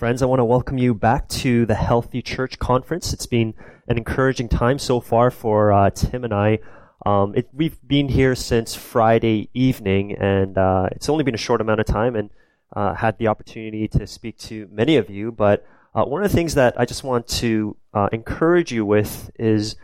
Friends, I want to welcome you back to the Healthy Church Conference. It's been an encouraging time so far for uh, Tim and I. Um, it, we've been here since Friday evening, and uh, it's only been a short amount of time, and uh, had the opportunity to speak to many of you. But uh, one of the things that I just want to uh, encourage you with is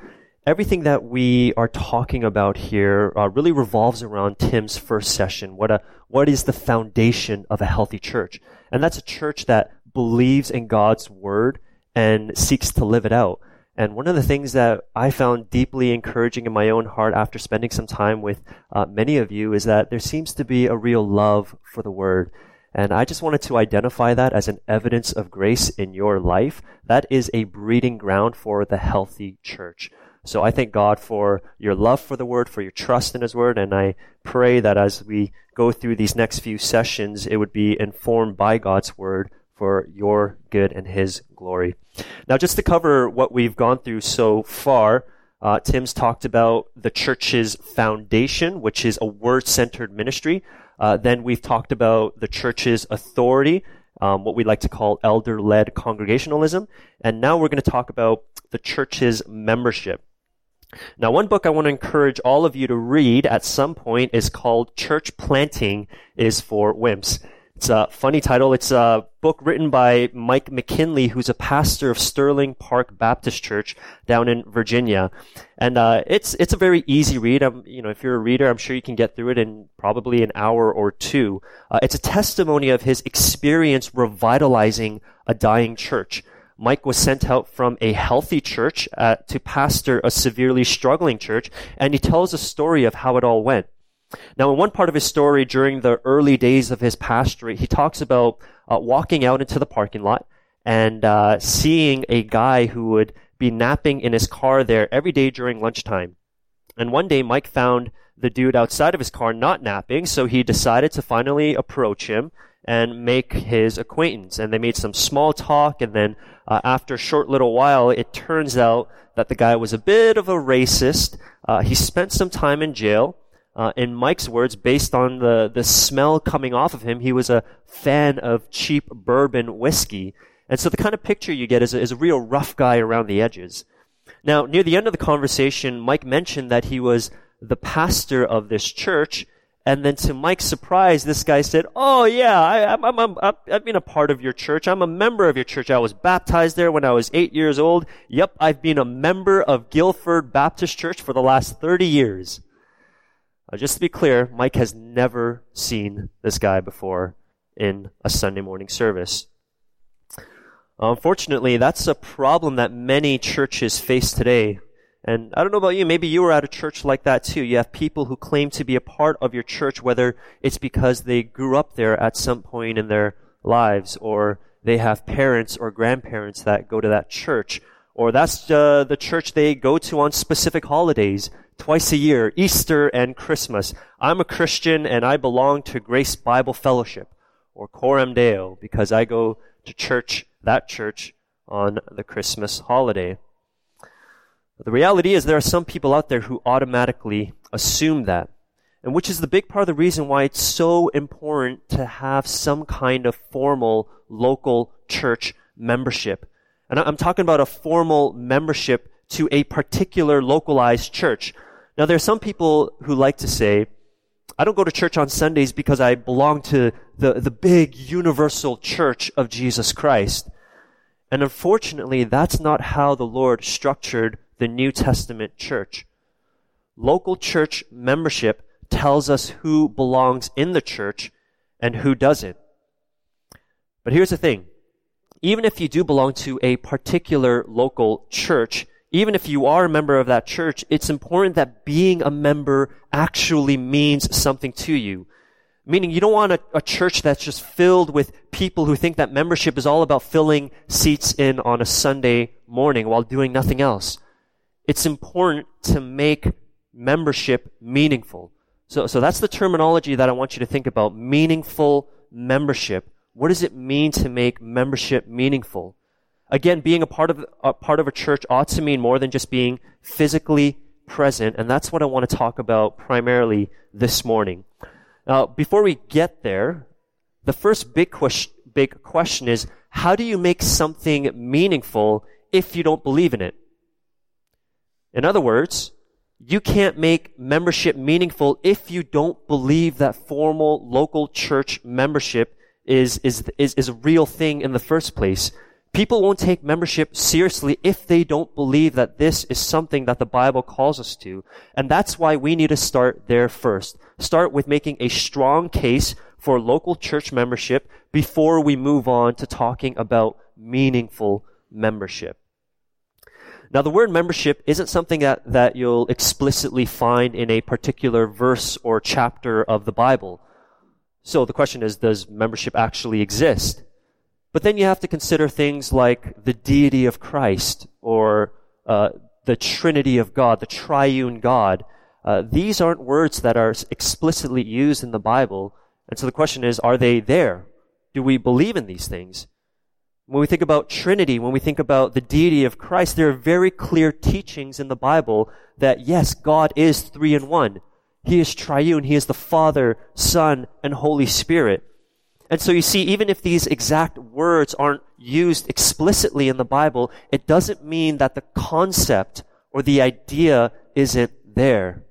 everything that we are talking about here uh, really revolves around Tim's first session. What a what is the foundation of a healthy church? And that's a church that believes in God's word and seeks to live it out. And one of the things that I found deeply encouraging in my own heart after spending some time with uh, many of you is that there seems to be a real love for the word. And I just wanted to identify that as an evidence of grace in your life. That is a breeding ground for the healthy church. So I thank God for your love for the word, for your trust in his word, and I pray that as we go through these next few sessions, it would be informed by God's word for your good and his glory. Now, just to cover what we've gone through so far, uh, Tim's talked about the church's foundation, which is a word-centered ministry. Uh, then we've talked about the church's authority, um, what we like to call elder-led congregationalism. And now we're going to talk about the church's membership. Now, one book I want to encourage all of you to read at some point is called Church Planting is for Wimps. It's a funny title. It's a book written by Mike McKinley, who's a pastor of Sterling Park Baptist Church down in Virginia. And, uh, it's, it's a very easy read. I'm, you know, if you're a reader, I'm sure you can get through it in probably an hour or two. Uh, it's a testimony of his experience revitalizing a dying church. Mike was sent out from a healthy church uh, to pastor a severely struggling church, and he tells a story of how it all went. Now, in one part of his story during the early days of his pastorate, he talks about uh, walking out into the parking lot and uh, seeing a guy who would be napping in his car there every day during lunchtime. And one day, Mike found the dude outside of his car not napping, so he decided to finally approach him and make his acquaintance. And they made some small talk, and then uh, after a short little while, it turns out that the guy was a bit of a racist. Uh, he spent some time in jail. Uh, in Mike's words, based on the, the smell coming off of him, he was a fan of cheap bourbon whiskey. And so the kind of picture you get is a, is a real rough guy around the edges. Now, near the end of the conversation, Mike mentioned that he was the pastor of this church. And then to Mike's surprise, this guy said, Oh yeah, I, I've been a part of your church. I'm a member of your church. I was baptized there when I was eight years old. Yep, I've been a member of Guilford Baptist Church for the last 30 years. Uh, just to be clear, Mike has never seen this guy before in a Sunday morning service. Unfortunately, that's a problem that many churches face today. And I don't know about you, maybe you were at a church like that too. You have people who claim to be a part of your church, whether it's because they grew up there at some point in their lives, or they have parents or grandparents that go to that church, or that's uh, the church they go to on specific holidays twice a year, Easter and Christmas. I'm a Christian and I belong to Grace Bible Fellowship or Coram Deo because I go to church, that church, on the Christmas holiday. The reality is there are some people out there who automatically assume that. And which is the big part of the reason why it's so important to have some kind of formal local church membership. And I'm talking about a formal membership to a particular localized church. Now, there are some people who like to say, I don't go to church on Sundays because I belong to the, the big universal church of Jesus Christ. And unfortunately, that's not how the Lord structured the New Testament church. Local church membership tells us who belongs in the church and who doesn't. But here's the thing. Even if you do belong to a particular local church, even if you are a member of that church, it's important that being a member actually means something to you. Meaning you don't want a, a, church that's just filled with people who think that membership is all about filling seats in on a Sunday morning while doing nothing else. It's important to make membership meaningful. So, so that's the terminology that I want you to think about. Meaningful membership. What does it mean to make membership meaningful? Again, being a part of a part of a church ought to mean more than just being physically present, and that's what I want to talk about primarily this morning. Now, before we get there, the first big question, big question is how do you make something meaningful if you don't believe in it? In other words, you can't make membership meaningful if you don't believe that formal local church membership is, is, is, is a real thing in the first place. People won't take membership seriously if they don't believe that this is something that the Bible calls us to. And that's why we need to start there first. Start with making a strong case for local church membership before we move on to talking about meaningful membership. Now, the word membership isn't something that, that you'll explicitly find in a particular verse or chapter of the Bible. So the question is, does membership actually exist? But then you have to consider things like the deity of Christ or uh, the Trinity of God, the triune God. Uh, these aren't words that are explicitly used in the Bible. And so the question is, are they there? Do we believe in these things? When we think about Trinity, when we think about the deity of Christ, there are very clear teachings in the Bible that yes, God is three in one. He is triune. He is the Father, Son, and Holy Spirit. And so you see, even if these exact words aren't used explicitly in the Bible, it doesn't mean that the concept or the idea isn't there.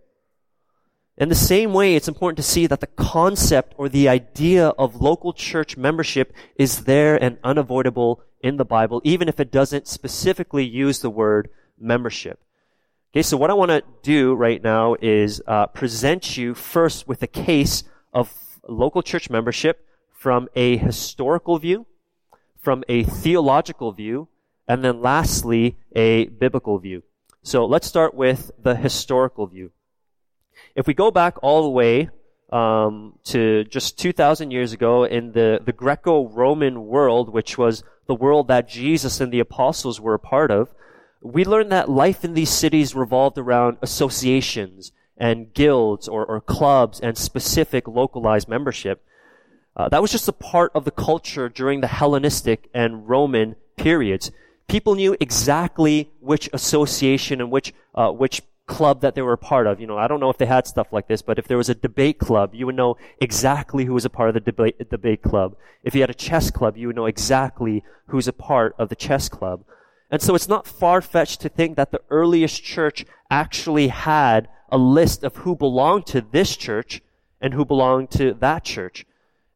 In the same way, it's important to see that the concept or the idea of local church membership is there and unavoidable in the Bible, even if it doesn't specifically use the word membership. Okay, so what I want to do right now is uh, present you first with a case of local church membership from a historical view, from a theological view, and then lastly, a biblical view. So let's start with the historical view. If we go back all the way um, to just 2,000 years ago in the, the Greco-Roman world, which was the world that Jesus and the apostles were a part of, we learned that life in these cities revolved around associations and guilds or, or clubs and specific localized membership. Uh, that was just a part of the culture during the Hellenistic and Roman periods. People knew exactly which association and which uh, which club that they were a part of. You know, I don't know if they had stuff like this, but if there was a debate club, you would know exactly who was a part of the debate, debate club. If you had a chess club, you would know exactly who's a part of the chess club. And so it's not far-fetched to think that the earliest church actually had a list of who belonged to this church and who belonged to that church.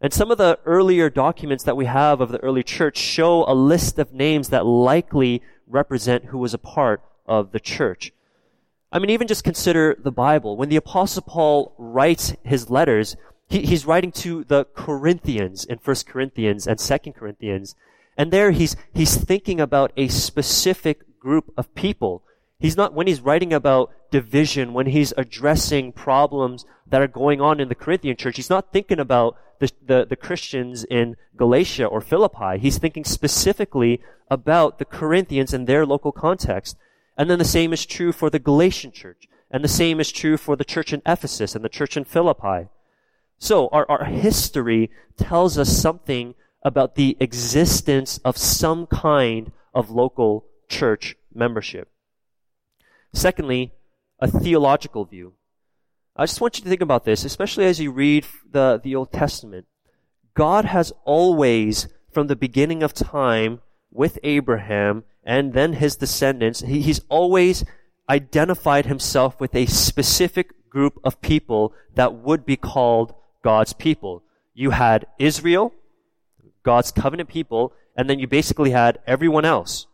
And some of the earlier documents that we have of the early church show a list of names that likely represent who was a part of the church. I mean, even just consider the Bible. When the apostle Paul writes his letters, he, he's writing to the Corinthians in 1 Corinthians and 2 Corinthians. And there he's, he's thinking about a specific group of people. He's not, when he's writing about division, when he's addressing problems that are going on in the Corinthian church, he's not thinking about the, the, the Christians in Galatia or Philippi. He's thinking specifically about the Corinthians and their local context. And then the same is true for the Galatian church. And the same is true for the church in Ephesus and the church in Philippi. So our, our history tells us something about the existence of some kind of local church membership. Secondly, a theological view. I just want you to think about this, especially as you read the, the Old Testament. God has always, from the beginning of time, with Abraham, and then his descendants, he, he's always identified himself with a specific group of people that would be called God's people. You had Israel, God's covenant people, and then you basically had everyone else.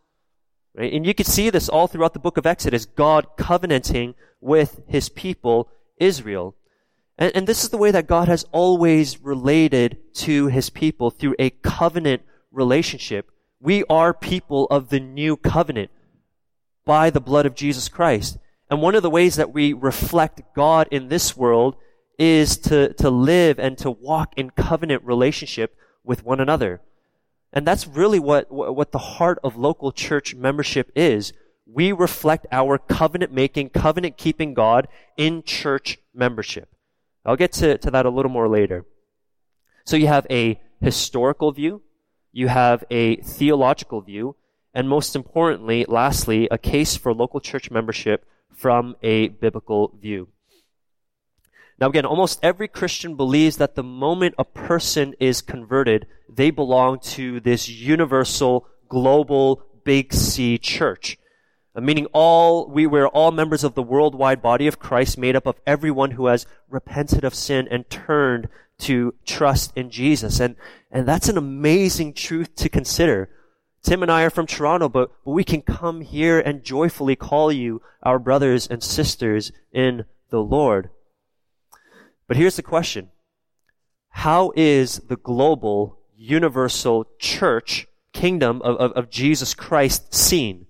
Right? And you can see this all throughout the book of Exodus, God covenanting with his people, Israel. And, and this is the way that God has always related to his people through a covenant relationship we are people of the new covenant by the blood of Jesus Christ. And one of the ways that we reflect God in this world is to, to live and to walk in covenant relationship with one another. And that's really what, what the heart of local church membership is. We reflect our covenant making, covenant keeping God in church membership. I'll get to, to that a little more later. So you have a historical view, you have a theological view, and most importantly, lastly, a case for local church membership from a biblical view. Now again, almost every Christian believes that the moment a person is converted, they belong to this universal, global, big C church. Uh, meaning all, we were all members of the worldwide body of Christ made up of everyone who has repented of sin and turned to trust in Jesus. And, and that's an amazing truth to consider. Tim and I are from Toronto, but, but we can come here and joyfully call you our brothers and sisters in the Lord. But here's the question. How is the global, universal church, kingdom of, of, of Jesus Christ seen?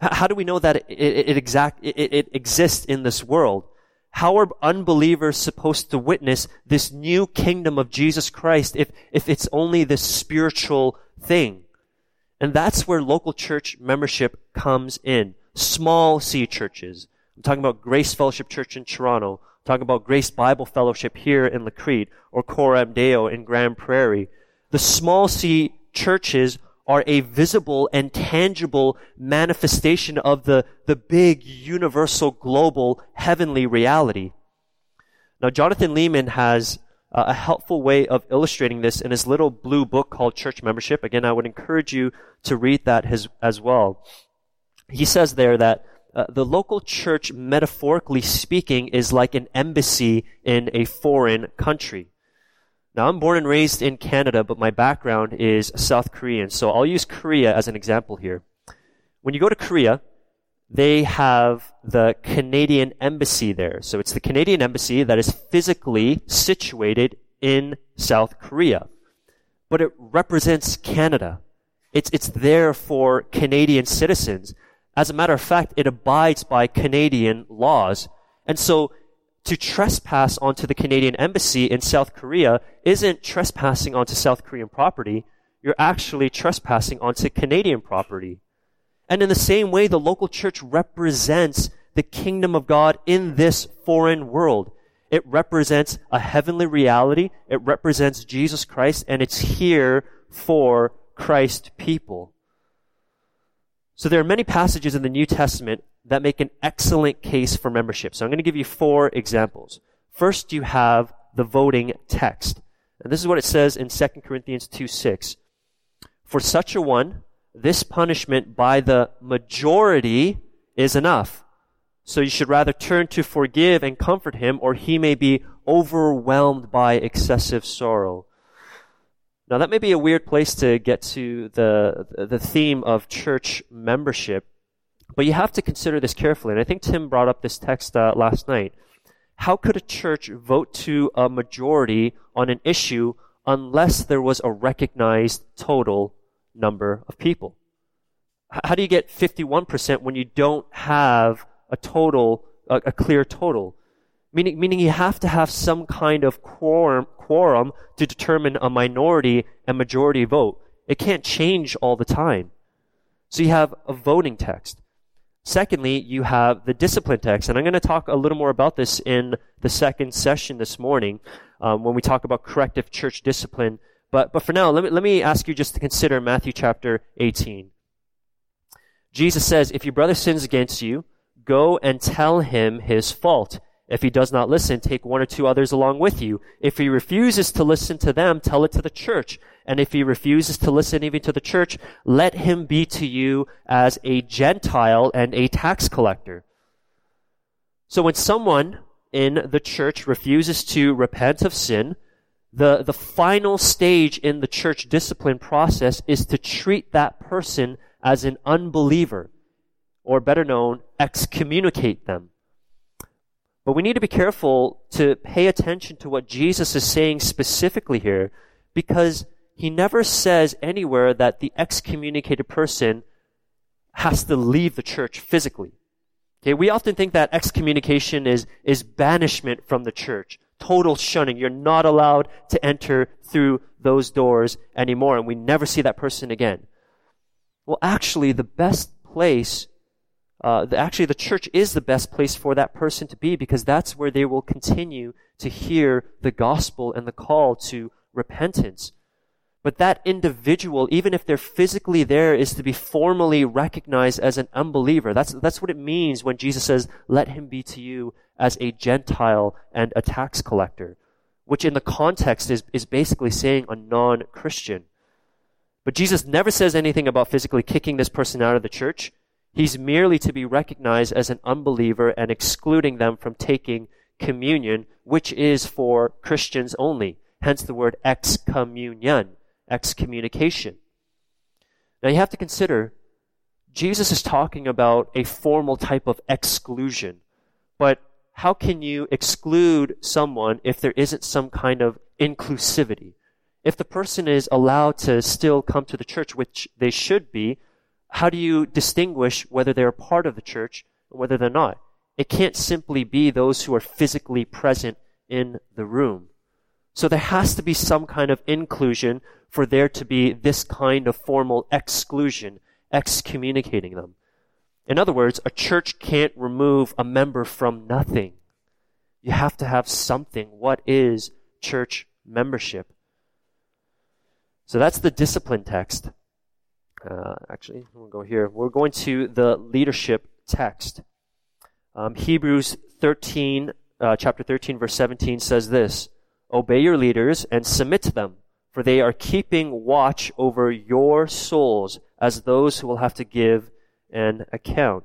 How do we know that it, it, it exact, it, it exists in this world? How are unbelievers supposed to witness this new kingdom of Jesus Christ if, if it's only this spiritual thing? And that's where local church membership comes in. Small C churches. I'm talking about Grace Fellowship Church in Toronto. I'm talking about Grace Bible Fellowship here in La Crete or Coram Deo in Grande Prairie. The small C churches are a visible and tangible manifestation of the, the big, universal, global, heavenly reality. Now, Jonathan Leeman has uh, a helpful way of illustrating this in his little blue book called Church Membership. Again, I would encourage you to read that as well. He says there that uh, the local church, metaphorically speaking, is like an embassy in a foreign country. Now, I'm born and raised in Canada, but my background is South Korean. So I'll use Korea as an example here. When you go to Korea, they have the Canadian embassy there. So it's the Canadian embassy that is physically situated in South Korea. But it represents Canada. It's, it's there for Canadian citizens. As a matter of fact, it abides by Canadian laws. And so to trespass onto the Canadian embassy in South Korea isn't trespassing onto South Korean property. You're actually trespassing onto Canadian property. And in the same way, the local church represents the kingdom of God in this foreign world. It represents a heavenly reality. It represents Jesus Christ and it's here for Christ people. So there are many passages in the New Testament that make an excellent case for membership. So I'm going to give you four examples. First, you have the voting text. And this is what it says in 2 Corinthians 2 6. For such a one, this punishment by the majority is enough. So you should rather turn to forgive and comfort him, or he may be overwhelmed by excessive sorrow. Now that may be a weird place to get to the, the theme of church membership, but you have to consider this carefully. And I think Tim brought up this text uh, last night. How could a church vote to a majority on an issue unless there was a recognized total number of people? How do you get 51% when you don't have a total, a, a clear total? Meaning, meaning you have to have some kind of quorum, quorum to determine a minority and majority vote. It can't change all the time. So you have a voting text. Secondly, you have the discipline text, and I'm going to talk a little more about this in the second session this morning um, when we talk about corrective church discipline. But, but for now, let me, let me ask you just to consider Matthew chapter 18. Jesus says, if your brother sins against you, go and tell him his fault. If he does not listen, take one or two others along with you. If he refuses to listen to them, tell it to the church. And if he refuses to listen even to the church, let him be to you as a Gentile and a tax collector. So when someone in the church refuses to repent of sin, the, the final stage in the church discipline process is to treat that person as an unbeliever, or better known, excommunicate them. But we need to be careful to pay attention to what Jesus is saying specifically here, because he never says anywhere that the excommunicated person has to leave the church physically. Okay, we often think that excommunication is, is banishment from the church, total shunning. You're not allowed to enter through those doors anymore, and we never see that person again. Well, actually, the best place, uh, actually, the church is the best place for that person to be because that's where they will continue to hear the gospel and the call to repentance. But that individual, even if they're physically there, is to be formally recognized as an unbeliever. That's, that's what it means when Jesus says, let him be to you as a Gentile and a tax collector, which in the context is, is basically saying a non-Christian. But Jesus never says anything about physically kicking this person out of the church. He's merely to be recognized as an unbeliever and excluding them from taking communion, which is for Christians only. Hence the word excommunion, excommunication. Now you have to consider, Jesus is talking about a formal type of exclusion. But how can you exclude someone if there isn't some kind of inclusivity? If the person is allowed to still come to the church, which they should be, how do you distinguish whether they're part of the church and whether they're not? It can't simply be those who are physically present in the room. So there has to be some kind of inclusion for there to be this kind of formal exclusion, excommunicating them. In other words, a church can't remove a member from nothing. You have to have something. What is church membership? So that's the discipline text. Uh, actually, we'll go here. We're going to the leadership text. Um, Hebrews 13, uh, chapter 13, verse 17 says this Obey your leaders and submit to them, for they are keeping watch over your souls as those who will have to give an account.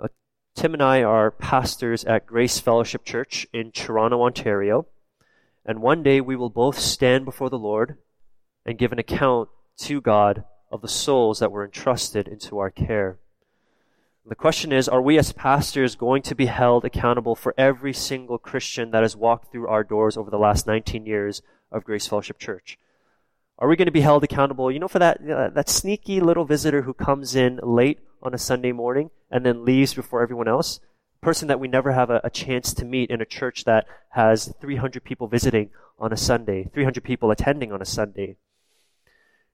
Uh, Tim and I are pastors at Grace Fellowship Church in Toronto, Ontario. And one day we will both stand before the Lord and give an account to God of the souls that were entrusted into our care. The question is, are we as pastors going to be held accountable for every single Christian that has walked through our doors over the last 19 years of Grace Fellowship Church? Are we going to be held accountable, you know, for that, uh, that sneaky little visitor who comes in late on a Sunday morning and then leaves before everyone else? person that we never have a, a, chance to meet in a church that has 300 people visiting on a Sunday, 300 people attending on a Sunday.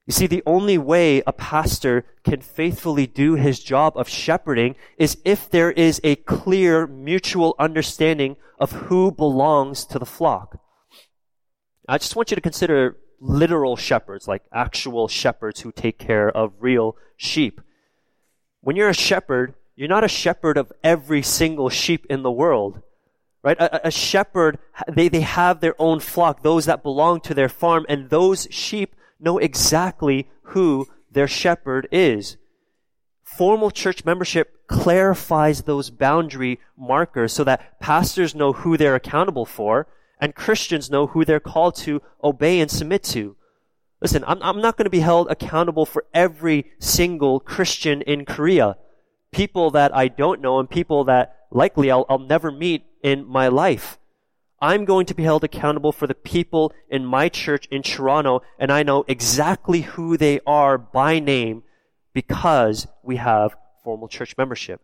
You see, the only way a pastor can faithfully do his job of shepherding is if there is a clear mutual understanding of who belongs to the flock. I just want you to consider literal shepherds, like actual shepherds who take care of real sheep. When you're a shepherd, you're not a shepherd of every single sheep in the world. Right? A, a, shepherd, they, they have their own flock, those that belong to their farm, and those sheep know exactly who their shepherd is. Formal church membership clarifies those boundary markers so that pastors know who they're accountable for and Christians know who they're called to obey and submit to. Listen, I'm, I'm not going to be held accountable for every single Christian in Korea people that I don't know and people that likely I'll, I'll never meet in my life. I'm going to be held accountable for the people in my church in Toronto, and I know exactly who they are by name because we have formal church membership.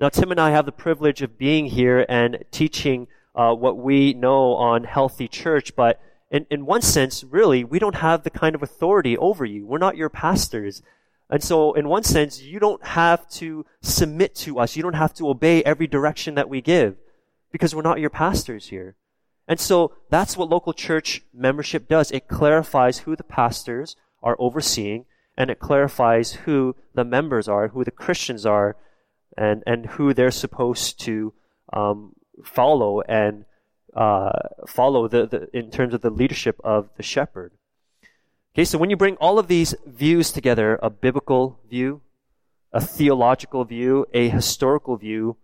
Now, Tim and I have the privilege of being here and teaching uh, what we know on healthy church, but in, in one sense, really, we don't have the kind of authority over you. We're not your pastors. And so, in one sense, you don't have to submit to us. You don't have to obey every direction that we give because we're not your pastors here. And so, that's what local church membership does. It clarifies who the pastors are overseeing and it clarifies who the members are, who the Christians are, and, and who they're supposed to um, follow and uh, follow the, the, in terms of the leadership of the shepherd. Okay, so when you bring all of these views together, a biblical view, a theological view, a historical view,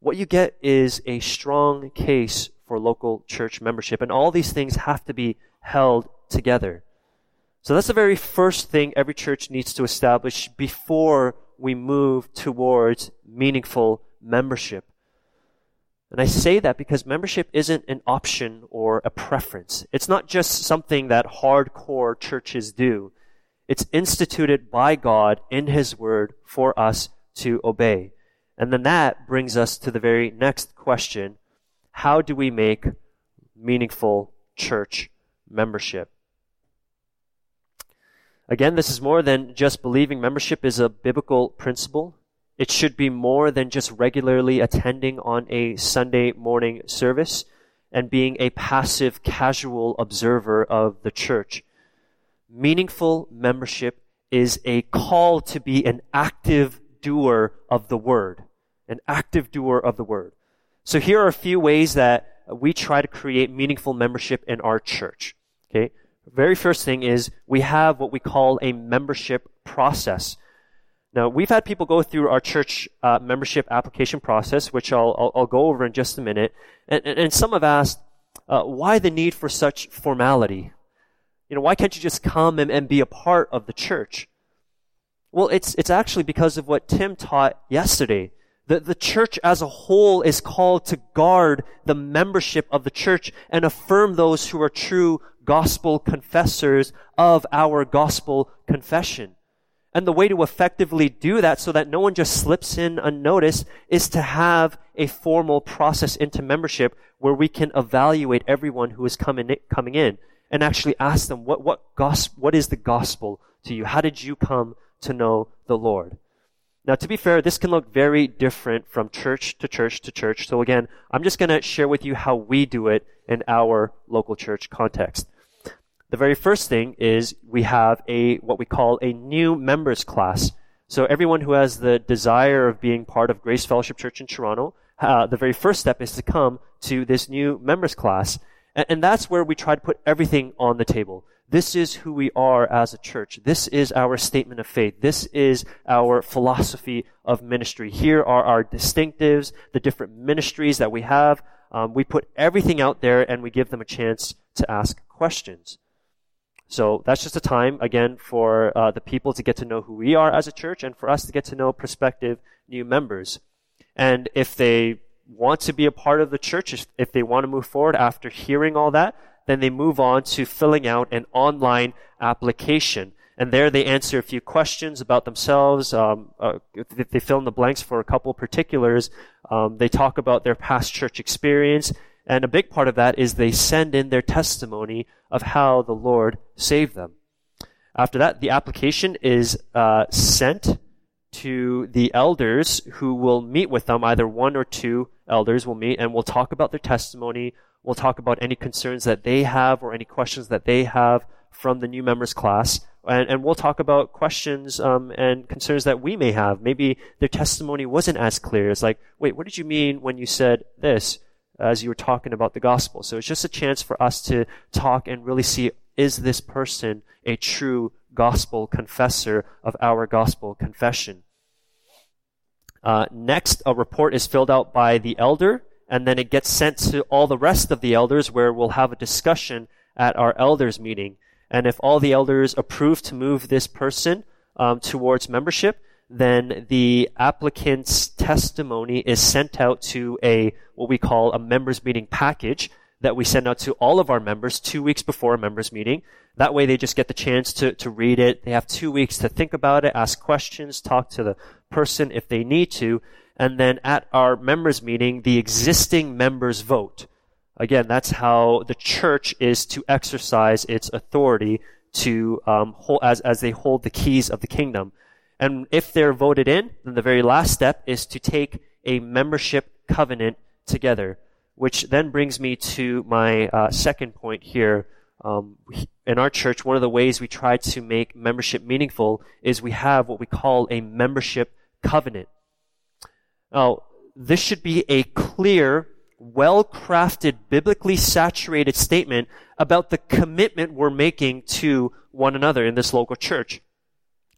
what you get is a strong case for local church membership. And all these things have to be held together. So that's the very first thing every church needs to establish before we move towards meaningful membership. And I say that because membership isn't an option or a preference. It's not just something that hardcore churches do. It's instituted by God in His Word for us to obey. And then that brings us to the very next question. How do we make meaningful church membership? Again, this is more than just believing membership is a biblical principle. It should be more than just regularly attending on a Sunday morning service. and being a passive, casual observer of the church. Meaningful membership is a call to be an active doer of the word. An active doer of the word. So here are a few ways that we try to create meaningful membership in our church. Okay. Very first thing is we have what we call a membership process. Now, we've had people go through our church uh, membership application process, which I'll, I'll, I'll, go over in just a minute. And, and, and some have asked, uh, why the need for such formality? You know, why can't you just come and, and be a part of the church? Well, it's, it's actually because of what Tim taught yesterday. The, the church as a whole is called to guard the membership of the church and affirm those who are true gospel confessors of our gospel confession. And the way to effectively do that so that no one just slips in unnoticed is to have a formal process into membership where we can evaluate everyone who is coming in, coming in and actually ask them, what, what gospel, what is the gospel to you? How did you come to know the Lord? Now, to be fair, this can look very different from church to church to church. So again, I'm just going to share with you how we do it in our local church context. The very first thing is we have a, what we call a new members class. So everyone who has the desire of being part of Grace Fellowship Church in Toronto, uh, the very first step is to come to this new members class. And, and that's where we try to put everything on the table. This is who we are as a church. This is our statement of faith. This is our philosophy of ministry. Here are our distinctives, the different ministries that we have. Um, we put everything out there and we give them a chance to ask questions. So that's just a time, again, for uh, the people to get to know who we are as a church and for us to get to know prospective new members. And if they want to be a part of the church, if, if they want to move forward after hearing all that, then they move on to filling out an online application. And there they answer a few questions about themselves. Um, uh, they fill in the blanks for a couple particulars. Um, they talk about their past church experience and a big part of that is they send in their testimony of how the Lord saved them. After that, the application is uh, sent to the elders who will meet with them. Either one or two elders will meet and will talk about their testimony. We'll talk about any concerns that they have or any questions that they have from the new members class. And, and we'll talk about questions um, and concerns that we may have. Maybe their testimony wasn't as clear. It's like, wait, what did you mean when you said this? as you were talking about the gospel. So it's just a chance for us to talk and really see is this person a true gospel confessor of our gospel confession? Uh, next, a report is filled out by the elder, and then it gets sent to all the rest of the elders where we'll have a discussion at our elders meeting. And if all the elders approve to move this person um, towards membership, then the applicant's testimony is sent out to a, what we call a members meeting package that we send out to all of our members two weeks before a members meeting. That way they just get the chance to, to read it. They have two weeks to think about it, ask questions, talk to the person if they need to. And then at our members meeting, the existing members vote. Again, that's how the church is to exercise its authority to um, hold, as as they hold the keys of the kingdom. And if they're voted in, then the very last step is to take a membership covenant together, which then brings me to my uh, second point here. Um, in our church, one of the ways we try to make membership meaningful is we have what we call a membership covenant. Now, this should be a clear, well-crafted, biblically saturated statement about the commitment we're making to one another in this local church.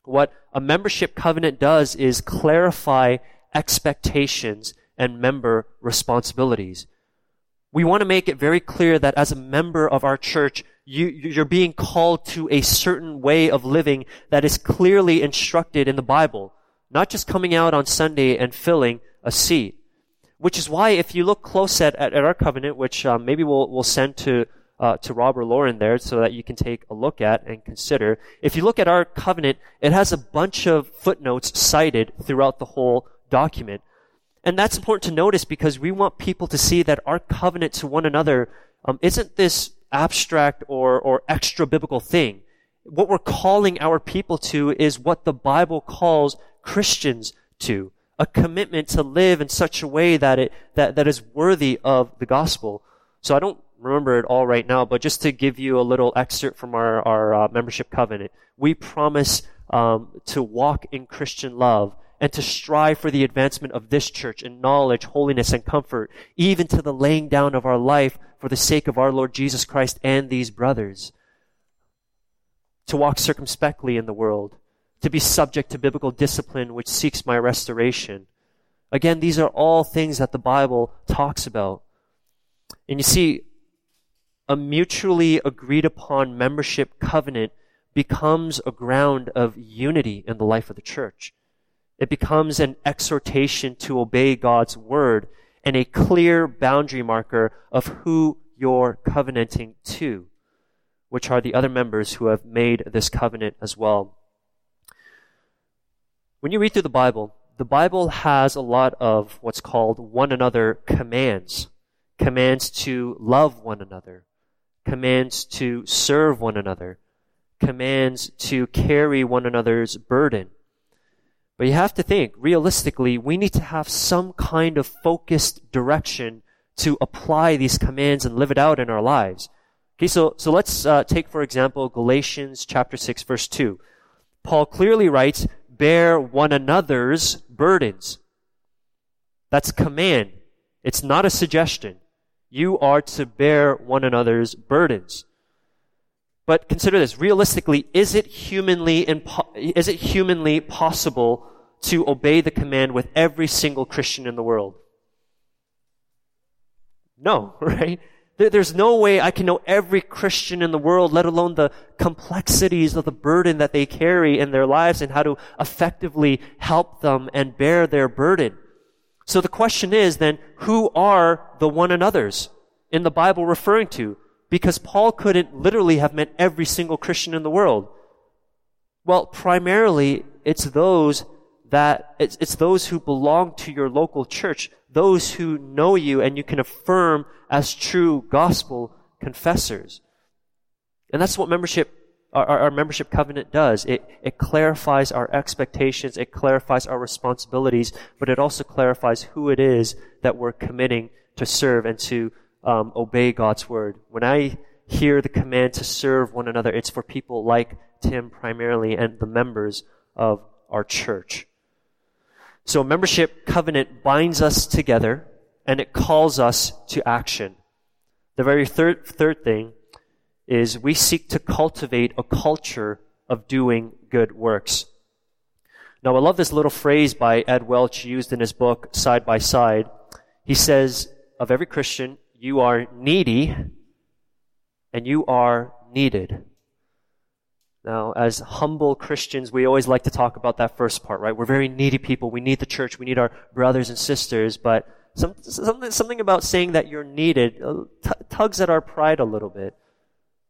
What a membership covenant does is clarify expectations and member responsibilities. We want to make it very clear that as a member of our church, you, you're being called to a certain way of living that is clearly instructed in the Bible, not just coming out on Sunday and filling a seat. Which is why if you look close at, at, at our covenant, which um, maybe we'll, we'll send to uh, to Rob or Lauren there so that you can take a look at and consider. If you look at our covenant, it has a bunch of footnotes cited throughout the whole document. And that's important to notice because we want people to see that our covenant to one another um, isn't this abstract or, or extra biblical thing. What we're calling our people to is what the Bible calls Christians to. A commitment to live in such a way that it, that, that is worthy of the gospel. So I don't remember it all right now, but just to give you a little excerpt from our, our uh, membership covenant, we promise um, to walk in Christian love and to strive for the advancement of this church in knowledge, holiness, and comfort, even to the laying down of our life for the sake of our Lord Jesus Christ and these brothers. To walk circumspectly in the world, to be subject to biblical discipline which seeks my restoration. Again, these are all things that the Bible talks about. And you see, a mutually agreed upon membership covenant becomes a ground of unity in the life of the church. It becomes an exhortation to obey God's word and a clear boundary marker of who you're covenanting to, which are the other members who have made this covenant as well. When you read through the Bible, the Bible has a lot of what's called one another commands. Commands to love one another. Commands to serve one another. Commands to carry one another's burden. But you have to think, realistically, we need to have some kind of focused direction to apply these commands and live it out in our lives. Okay, so, so let's uh, take, for example, Galatians chapter 6, verse 2. Paul clearly writes, bear one another's burdens. That's command. It's not a suggestion. You are to bear one another's burdens. But consider this. Realistically, is it humanly, impo- is it humanly possible to obey the command with every single Christian in the world? No, right? There's no way I can know every Christian in the world, let alone the complexities of the burden that they carry in their lives and how to effectively help them and bear their burden. So the question is then, who are the one another's in the Bible referring to? because Paul couldn't literally have meant every single Christian in the world. Well, primarily, it's those that, it's, it's those who belong to your local church, those who know you and you can affirm as true gospel confessors. And that's what membership, our, our membership covenant does. It, it clarifies our expectations, it clarifies our responsibilities, but it also clarifies who it is that we're committing to serve and to um, obey God's word. When I hear the command to serve one another, it's for people like Tim primarily and the members of our church. So membership covenant binds us together and it calls us to action. The very third, third thing is we seek to cultivate a culture of doing good works. Now I love this little phrase by Ed Welch used in his book, Side by Side. He says, of every Christian, you are needy and you are needed. Now, as humble Christians, we always like to talk about that first part, right? We're very needy people. We need the church. We need our brothers and sisters. But some, something, something about saying that you're needed uh, t- tugs at our pride a little bit.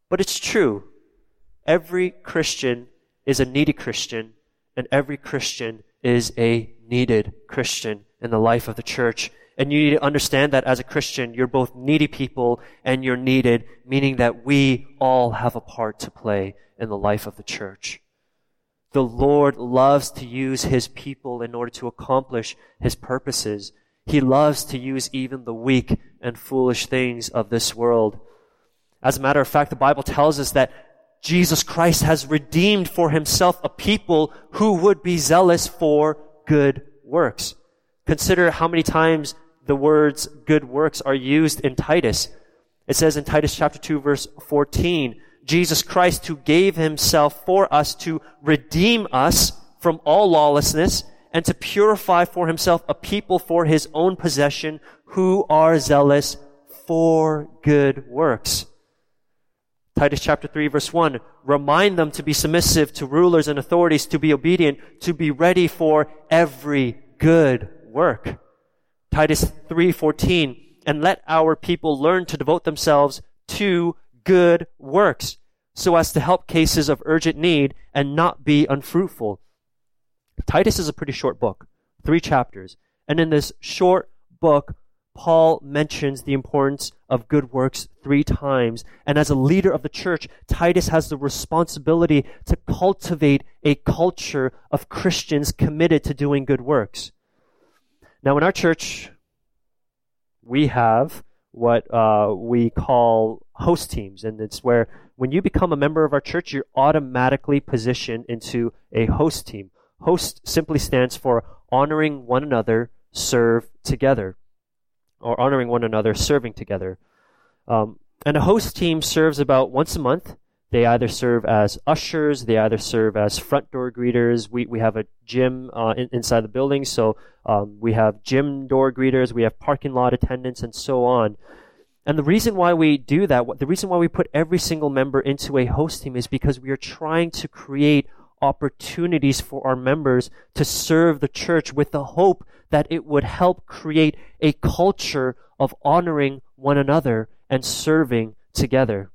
But it's true. Every Christian is a needy Christian, and every Christian is a needed Christian in the life of the church. And you need to understand that as a Christian, you're both needy people and you're needed, meaning that we all have a part to play in the life of the church. The Lord loves to use His people in order to accomplish His purposes. He loves to use even the weak and foolish things of this world. As a matter of fact, the Bible tells us that Jesus Christ has redeemed for Himself a people who would be zealous for good works. Consider how many times the words good works are used in Titus. It says in Titus chapter 2 verse 14, Jesus Christ who gave himself for us to redeem us from all lawlessness and to purify for himself a people for his own possession who are zealous for good works. Titus chapter 3 verse 1, remind them to be submissive to rulers and authorities, to be obedient, to be ready for every good work. Titus 3:14, and let our people learn to devote themselves to good works, so as to help cases of urgent need and not be unfruitful. Titus is a pretty short book, three chapters, and in this short book, Paul mentions the importance of good works three times. And as a leader of the church, Titus has the responsibility to cultivate a culture of Christians committed to doing good works. Now, in our church, we have what uh, we call host teams. And it's where when you become a member of our church, you're automatically positioned into a host team. Host simply stands for honoring one another, serve together, or honoring one another, serving together. Um, and a host team serves about once a month. They either serve as ushers, they either serve as front door greeters. We, we have a gym uh, in, inside the building, so um, we have gym door greeters, we have parking lot attendants, and so on. And the reason why we do that, the reason why we put every single member into a host team is because we are trying to create opportunities for our members to serve the church with the hope that it would help create a culture of honoring one another and serving together.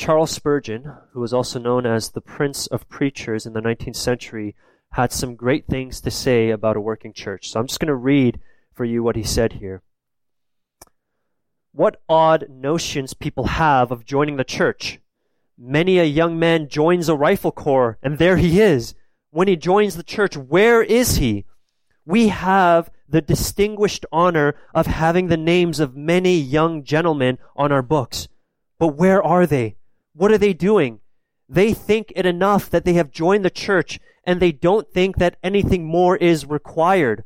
Charles Spurgeon, who was also known as the Prince of Preachers in the 19th century, had some great things to say about a working church. So I'm just going to read for you what he said here. What odd notions people have of joining the church. Many a young man joins a rifle corps, and there he is. When he joins the church, where is he? We have the distinguished honor of having the names of many young gentlemen on our books. But where are they? What are they doing? They think it enough that they have joined the church and they don't think that anything more is required.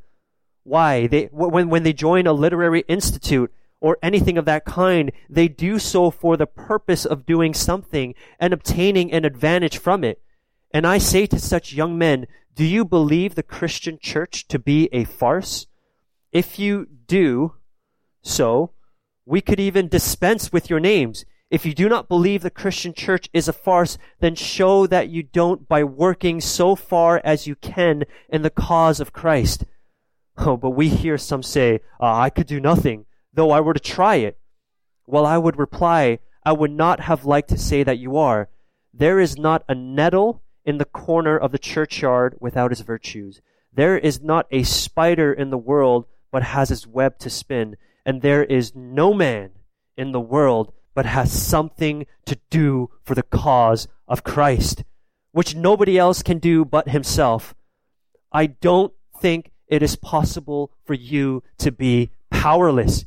Why? They, when, when they join a literary institute or anything of that kind, they do so for the purpose of doing something and obtaining an advantage from it. And I say to such young men, do you believe the Christian church to be a farce? If you do so, we could even dispense with your names. If you do not believe the Christian church is a farce, then show that you don't by working so far as you can in the cause of Christ. Oh, but we hear some say, uh, I could do nothing, though I were to try it. Well, I would reply, I would not have liked to say that you are. There is not a nettle in the corner of the churchyard without its virtues. There is not a spider in the world but has its web to spin. And there is no man in the world but has something to do for the cause of Christ, which nobody else can do but himself. I don't think it is possible for you to be powerless.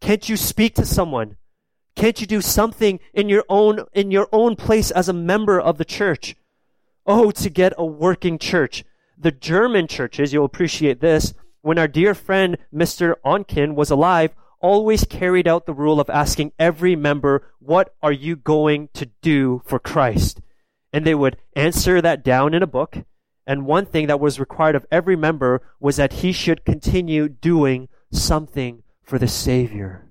Can't you speak to someone? Can't you do something in your own, in your own place as a member of the church? Oh, to get a working church. The German churches, you'll appreciate this, when our dear friend Mr. Oncken was alive, always carried out the rule of asking every member, what are you going to do for Christ? And they would answer that down in a book. And one thing that was required of every member was that he should continue doing something for the Savior.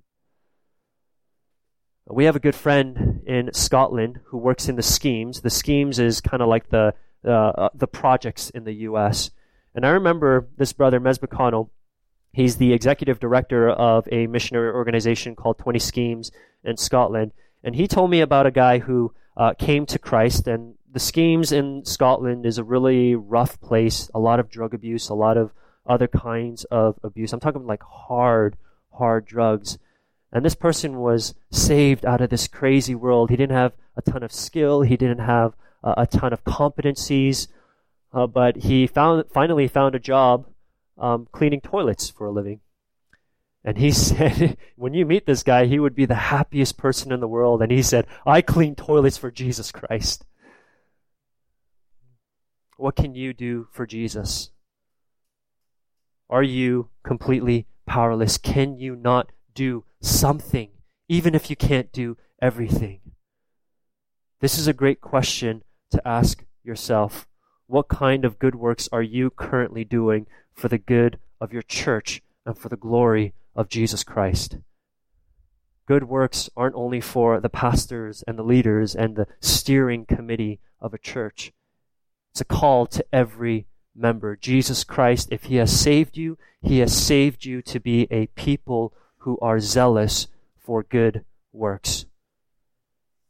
We have a good friend in Scotland who works in the schemes. The schemes is kind of like the uh, the projects in the U.S. And I remember this brother Mez McConnell. He's the executive director of a missionary organization called Twenty Schemes in Scotland, and he told me about a guy who uh, came to Christ. And the schemes in Scotland is a really rough place. A lot of drug abuse, a lot of other kinds of abuse. I'm talking like hard, hard drugs. And this person was saved out of this crazy world. He didn't have a ton of skill. He didn't have uh, a ton of competencies. Uh, but he found, finally found a job um, cleaning toilets for a living. And he said, when you meet this guy, he would be the happiest person in the world. And he said, I clean toilets for Jesus Christ. What can you do for Jesus? Are you completely powerless? Can you not do something, even if you can't do everything? This is a great question to ask yourself. What kind of good works are you currently doing for the good of your church and for the glory of Jesus Christ? Good works aren't only for the pastors and the leaders and the steering committee of a church. It's a call to every member. Jesus Christ, if He has saved you, He has saved you to be a people who are zealous for good works.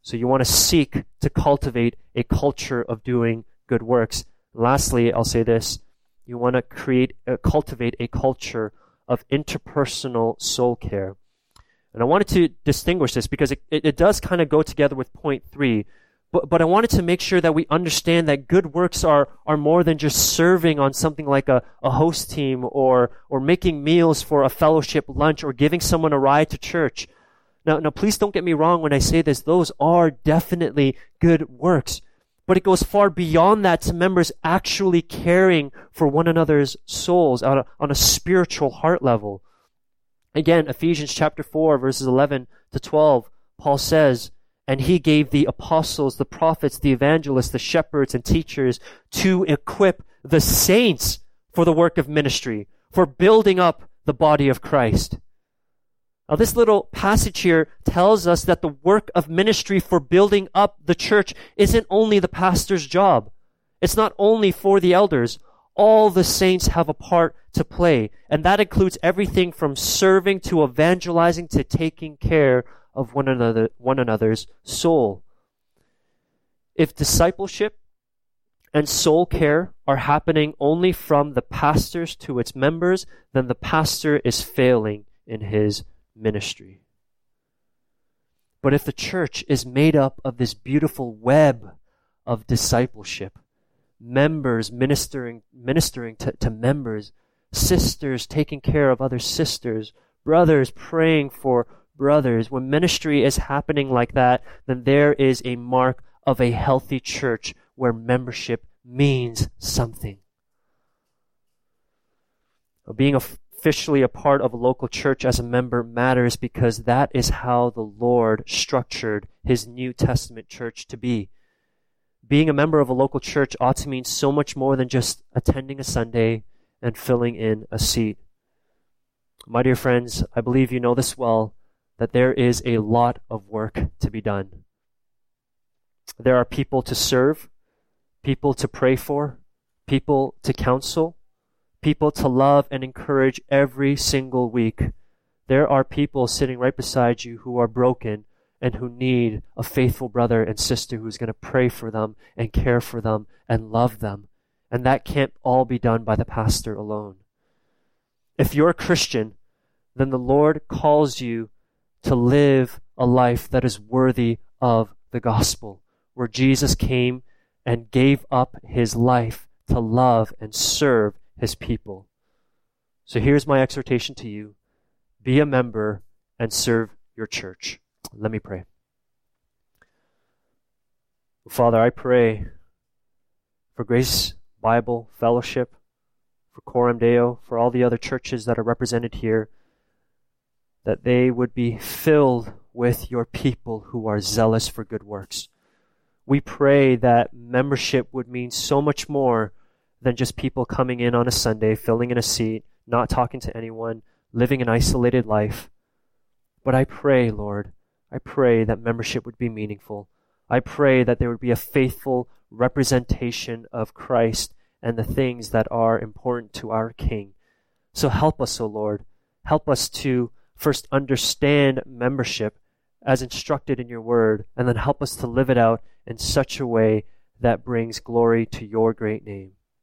So you want to seek to cultivate a culture of doing good works. Lastly, I'll say this. You want to create, uh, cultivate a culture of interpersonal soul care. And I wanted to distinguish this because it, it, it does kind of go together with point three. But, but I wanted to make sure that we understand that good works are, are more than just serving on something like a, a host team or, or making meals for a fellowship lunch or giving someone a ride to church. Now, now please don't get me wrong when I say this. Those are definitely good works. But it goes far beyond that to members actually caring for one another's souls on a, on a spiritual heart level. Again, Ephesians chapter 4 verses 11 to 12, Paul says, and he gave the apostles, the prophets, the evangelists, the shepherds, and teachers to equip the saints for the work of ministry, for building up the body of Christ. Now, this little passage here tells us that the work of ministry for building up the church isn't only the pastor's job. It's not only for the elders. All the saints have a part to play, and that includes everything from serving to evangelizing to taking care of one another, one another's soul. If discipleship and soul care are happening only from the pastors to its members, then the pastor is failing in his ministry. But if the church is made up of this beautiful web of discipleship, members ministering, ministering to, to members, sisters taking care of other sisters, brothers praying for brothers, when ministry is happening like that, then there is a mark of a healthy church where membership means something. Being officially a part of a local church as a member matters because that is how the Lord structured his New Testament church to be. Being a member of a local church ought to mean so much more than just attending a Sunday and filling in a seat. My dear friends, I believe you know this well that there is a lot of work to be done. There are people to serve, people to pray for, people to counsel, people to love and encourage every single week. There are people sitting right beside you who are broken and who need a faithful brother and sister who's going to pray for them and care for them and love them. And that can't all be done by the pastor alone. If you're a Christian, then the Lord calls you to live a life that is worthy of the gospel, where Jesus came and gave up his life to love and serve his people. So here's my exhortation to you be a member and serve your church. Let me pray. Father, I pray for Grace Bible Fellowship, for Coram Deo, for all the other churches that are represented here that they would be filled with your people who are zealous for good works. We pray that membership would mean so much more than just people coming in on a Sunday, filling in a seat, not talking to anyone, living an isolated life. But I pray, Lord, I pray that membership would be meaningful. I pray that there would be a faithful representation of Christ and the things that are important to our King. So help us, O Lord. Help us to first understand membership as instructed in your word, and then help us to live it out in such a way that brings glory to your great name.